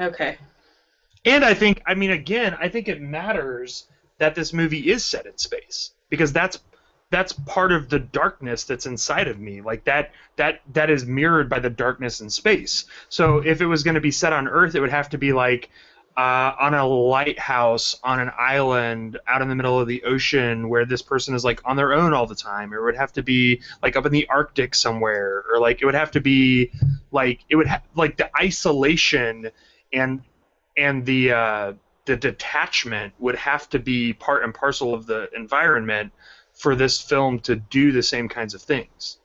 Okay. And I think, I mean, again, I think it matters that this movie is set in space because that's that's part of the darkness that's inside of me. Like that that that is mirrored by the darkness in space. So if it was going to be set on Earth, it would have to be like uh, on a lighthouse on an island out in the middle of the ocean where this person is like on their own all the time or it would have to be like up in the arctic somewhere or like it would have to be like it would ha- like the isolation and and the uh, the detachment would have to be part and parcel of the environment for this film to do the same kinds of things.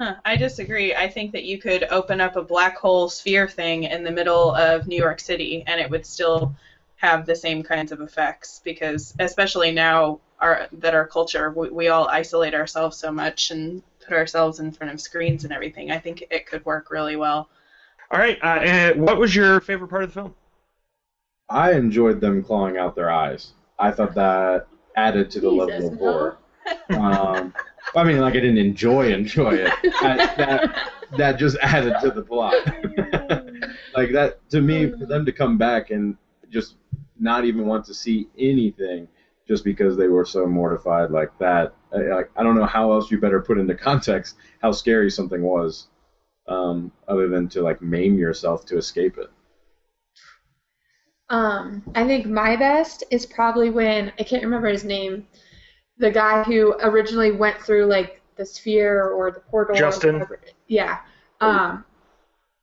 Huh, I disagree. I think that you could open up a black hole sphere thing in the middle of New York City and it would still have the same kinds of effects because especially now our that our culture we, we all isolate ourselves so much and put ourselves in front of screens and everything. I think it could work really well. All right, uh, and what was your favorite part of the film? I enjoyed them clawing out their eyes. I thought that added to the level Jesus, of no. horror. Um, I mean, like I didn't enjoy enjoy it. That that just added to the plot. like that to me, for them to come back and just not even want to see anything just because they were so mortified like that. I, like I don't know how else you better put into context how scary something was, um, other than to like maim yourself to escape it. Um, I think my best is probably when I can't remember his name, the guy who originally went through like the sphere or the portal. Justin? whatever. Yeah. Um,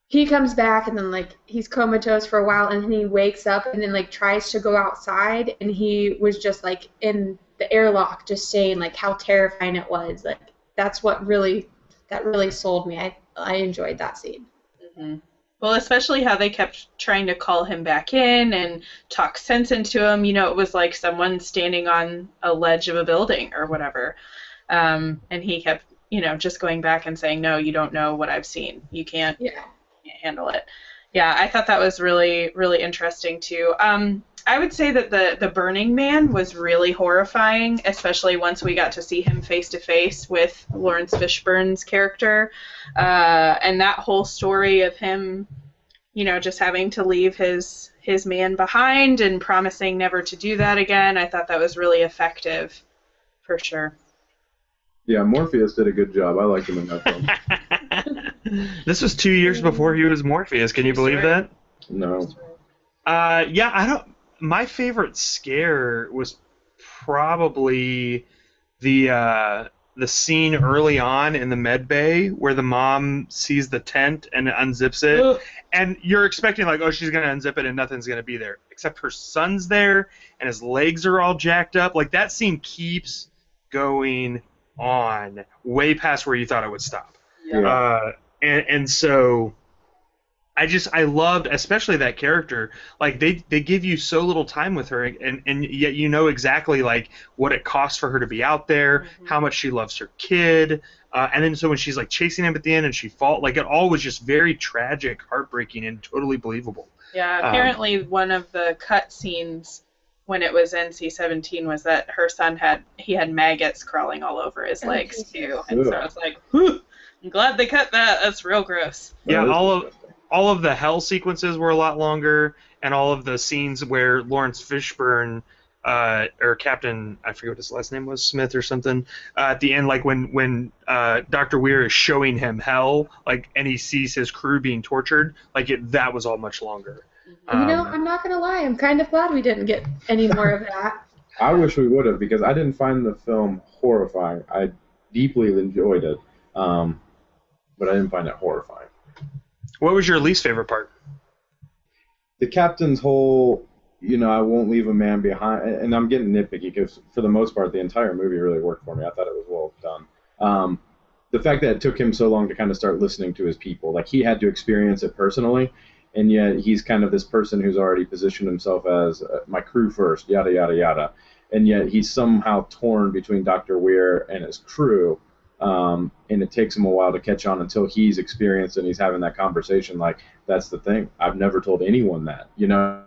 he comes back and then like he's comatose for a while and then he wakes up and then like tries to go outside and he was just like in the airlock just saying like how terrifying it was. Like that's what really that really sold me. I I enjoyed that scene. hmm Well, especially how they kept trying to call him back in and talk sense into him. You know, it was like someone standing on a ledge of a building or whatever. Um, and he kept you know, just going back and saying, no, you don't know what I've seen. You can't, Yeah. can't handle it. Yeah, I thought that was really, really interesting too. Um, I would say that the the Burning Man was really horrifying, especially once we got to see him face to face with Laurence Fishburne's character, uh, and that whole story of him, you know, just having to leave his his man behind and promising never to do that again. I thought that was really effective, for sure. Yeah, Morpheus did a good job. I liked him in that film. this was two years before he was Morpheus. Can you believe that? No. Uh, yeah, I don't. My favorite scare was probably the uh, the scene early on in the med bay where the mom sees the tent and unzips it, Ugh. and you're expecting like, oh, she's gonna unzip it and nothing's gonna be there, except her son's there and his legs are all jacked up. Like that scene keeps going on way past where you thought it would stop. Yeah. Uh, and and so I just I loved especially that character. Like they they give you so little time with her, and and yet you know exactly like what it costs for her to be out there, Mhm. how much she loves her kid, uh, and then so when she's like chasing him at the end and she fall like it all was just very tragic, heartbreaking, and totally believable. Yeah, Um, apparently one of the cut scenes when it was NC-17 was that her son had he had maggots crawling all over his Oh, legs too, and so I was like, Whew, I'm glad they cut that. That's real gross. Yeah, all of disgusting. All of the hell sequences were a lot longer, and all of the scenes where Laurence Fishburne, uh, or Captain, I forget what his last name was, Smith or something, uh, at the end, like when when uh, Doctor Weir is showing him hell, like, and he sees his crew being tortured, like it, that was all much longer. you know, Um, I'm not gonna lie. I'm kind of glad we didn't get any more of that. I wish we would have because I didn't find the film horrifying. I deeply enjoyed it, um, but I didn't find it horrifying. What was your least favorite part? The captain's whole, you know, I won't leave a man behind, and I'm getting nitpicky because for the most part, the entire movie really worked for me. I thought it was well done. Um, the fact that it took him so long to kind of start listening to his people, like he had to experience it personally, and yet he's kind of this person who's already positioned himself as uh, my crew first, yada yada yada, and yet he's somehow torn between Doctor Weir and his crew, um, and it takes him a while to catch on until he's experienced and he's having that conversation. Like that's the thing. I've never told anyone that, you know.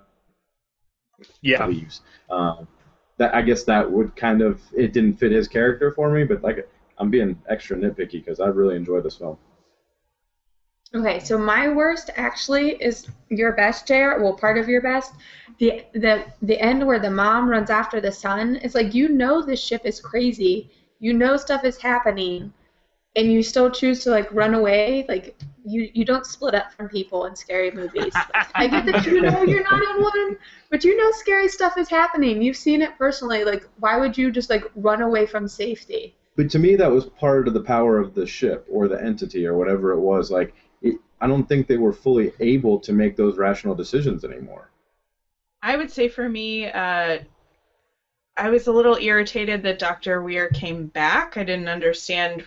Yeah, Leaves. Um, that I guess that would kind of it didn't fit his character for me, but like I'm being extra nitpicky because I really enjoyed this film. Okay, so my worst actually is your best, JR. Well, part of your best. The the the end where the mom runs after the son. It's like you know this ship is crazy. You know stuff is happening, and you still choose to like run away. Like you you don't split up from people in scary movies. I get that you know you're not in one, but you know scary stuff is happening. You've seen it personally. Like why would you just like run away from safety? But to me, that was part of the power of the ship or the entity or whatever it was. Like it, I don't think they were fully able to make those rational decisions anymore. I would say for me, uh, I was a little irritated that Dr. Weir came back. I didn't understand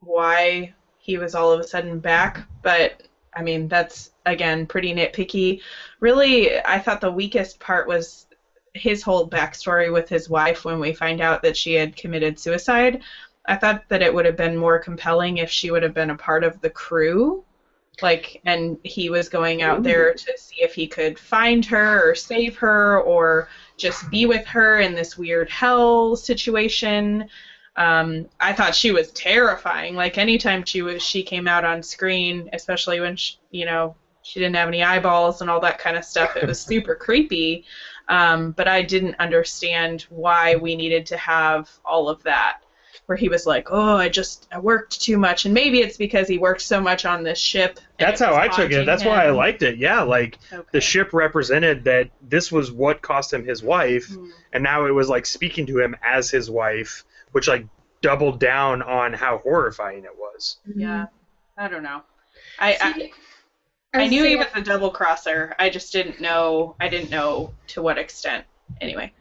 why he was all of a sudden back, but I mean, that's again pretty nitpicky. Really, I thought the weakest part was his whole backstory with his wife when we find out that she had committed suicide. I thought that it would have been more compelling if she would have been a part of the crew like and he was going out there to see if he could find her or save her or just be with her in this weird hell situation. Um, i thought she was terrifying. Like anytime she was she came out on screen especially when she, you know she didn't have any eyeballs and all that kind of stuff it was super creepy. Um, but i didn't understand why we needed to have all of that where he was like, "Oh, I just I worked too much," and maybe it's because he worked so much on this ship. that's how I took it. haunting That's why I liked it. Yeah, like Okay. the ship represented that this was what cost him his wife, Hmm. and now it was like speaking to him as his wife, which like doubled down on how horrifying it was. Yeah, I don't know. I I, See, I knew he was a double crosser. I just didn't know. I didn't know to what extent. Anyway.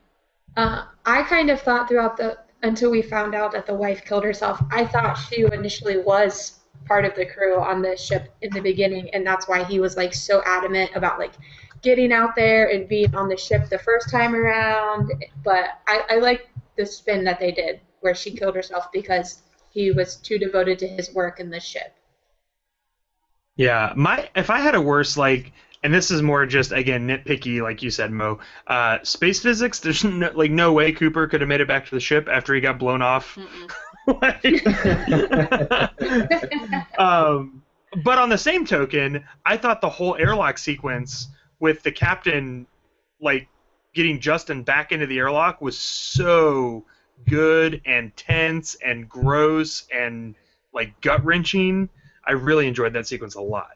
Uh, I kind of thought throughout the until we found out that the wife killed herself. I thought she initially was part of the crew on the ship in the beginning, and that's why he was like so adamant about like getting out there and being on the ship the first time around. But I, I like the spin that they did where she killed herself because he was too devoted to his work in the ship. Yeah, my if I had a worse like, and this is more just again nitpicky, like you said, Mo. Uh, space physics. There's no, like no way Cooper could have made it back to the ship after he got blown off. Like- um, but on the same token, I thought the whole airlock sequence with the captain, like getting Justin back into the airlock, was so good and tense and gross and like gut wrenching. I really enjoyed that sequence a lot.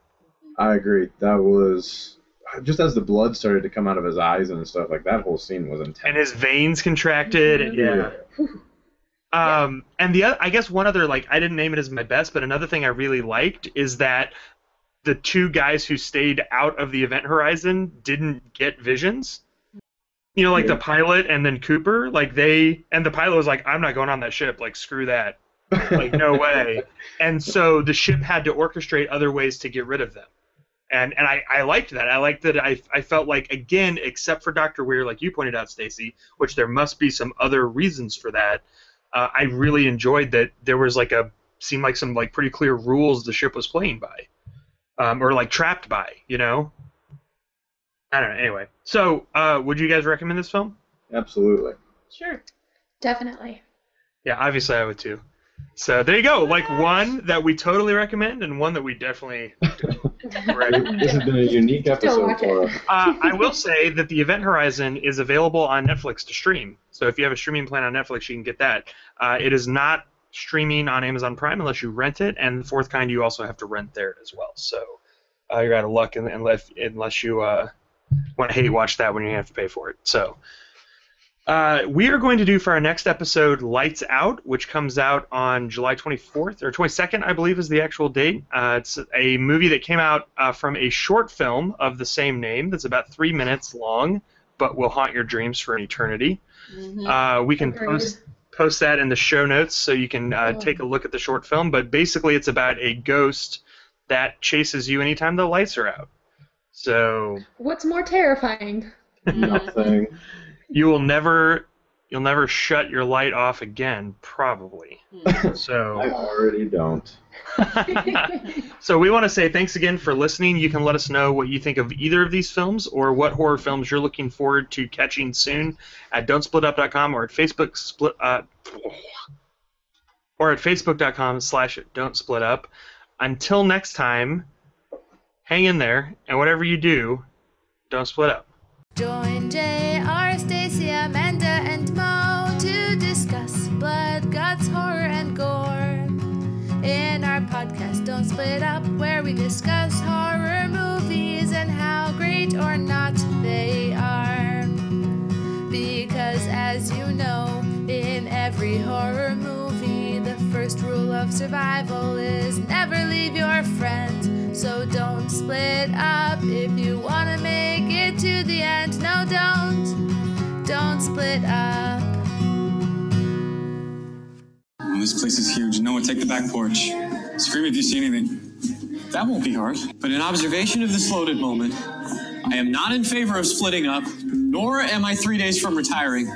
I agree. That was just as the blood started to come out of his eyes and stuff like that whole scene was intense. and his veins contracted. And, yeah. Um, and the other, I guess one other like I didn't name it as my best, but another thing I really liked is that the two guys who stayed out of the event horizon didn't get visions. You know, like the pilot and then Cooper, like they and the pilot was like, "I'm not going on that ship. Like, screw that. Like, no way." And so the ship had to orchestrate other ways to get rid of them. And and I, I liked that. I liked that. I, I felt like again, except for Doctor Weir, like you pointed out, Stacy, which there must be some other reasons for that. Uh, I really enjoyed that there was like a seemed like some like pretty clear rules the ship was playing by, um, or like trapped by. You know. I don't know. Anyway, so uh, would you guys recommend this film? Absolutely. Sure. Definitely. Yeah, obviously I would too. So there you go. Like one that we totally recommend, and one that we definitely. This has been a unique episode for us. uh, I will say that the Event Horizon is available on Netflix to stream. So if you have a streaming plan on Netflix, you can get that. Uh, it is not streaming on Amazon Prime unless you rent it, and the fourth kind you also have to rent there as well. So uh, you're out of luck un- unless unless you uh, want to hate watch that when you have to pay for it. So. Uh, we are going to do for our next episode Lights Out, which comes out on July 24th or 22nd, I believe is the actual date. Uh, it's a movie that came out uh, from a short film of the same name that's about three minutes long, but will haunt your dreams for an eternity. Uh, we can post post that in the show notes so you can uh, take a look at the short film. But basically, it's about a ghost that chases you anytime the lights are out. So What's more terrifying? Nothing. you will never you'll never shut your light off again probably. So I already don't. so we want to say thanks again for listening. You can let us know what you think of either of these films or what horror films you're looking forward to catching soon at don'tsplitup.com or at facebook split uh, or at facebook.com slash don't split up until next time hang in there and whatever you do don't split up. Join JR, guts, horror, and gore. In our podcast, Don't Split Up, where we discuss horror movies and how great or not they are. Because as you know, in every horror movie, the first rule of survival is never leave your friends. So don't split up if you want to make it to the end. No, don't. Don't split up. This place is huge. Noah, take the back porch. Scream if you see anything. That won't be hard. But in observation of this loaded moment, I am not in favor of splitting up, nor am I three days from retiring.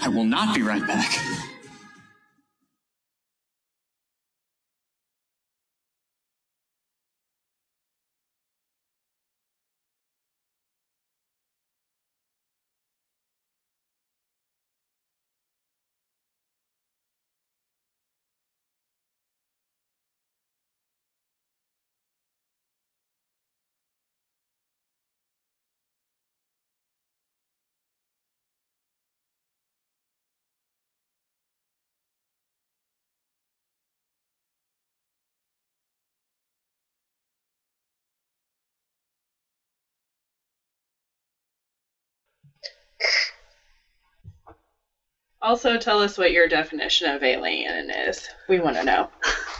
I will not be right back. Also, tell us what your definition of alien is. We want to know.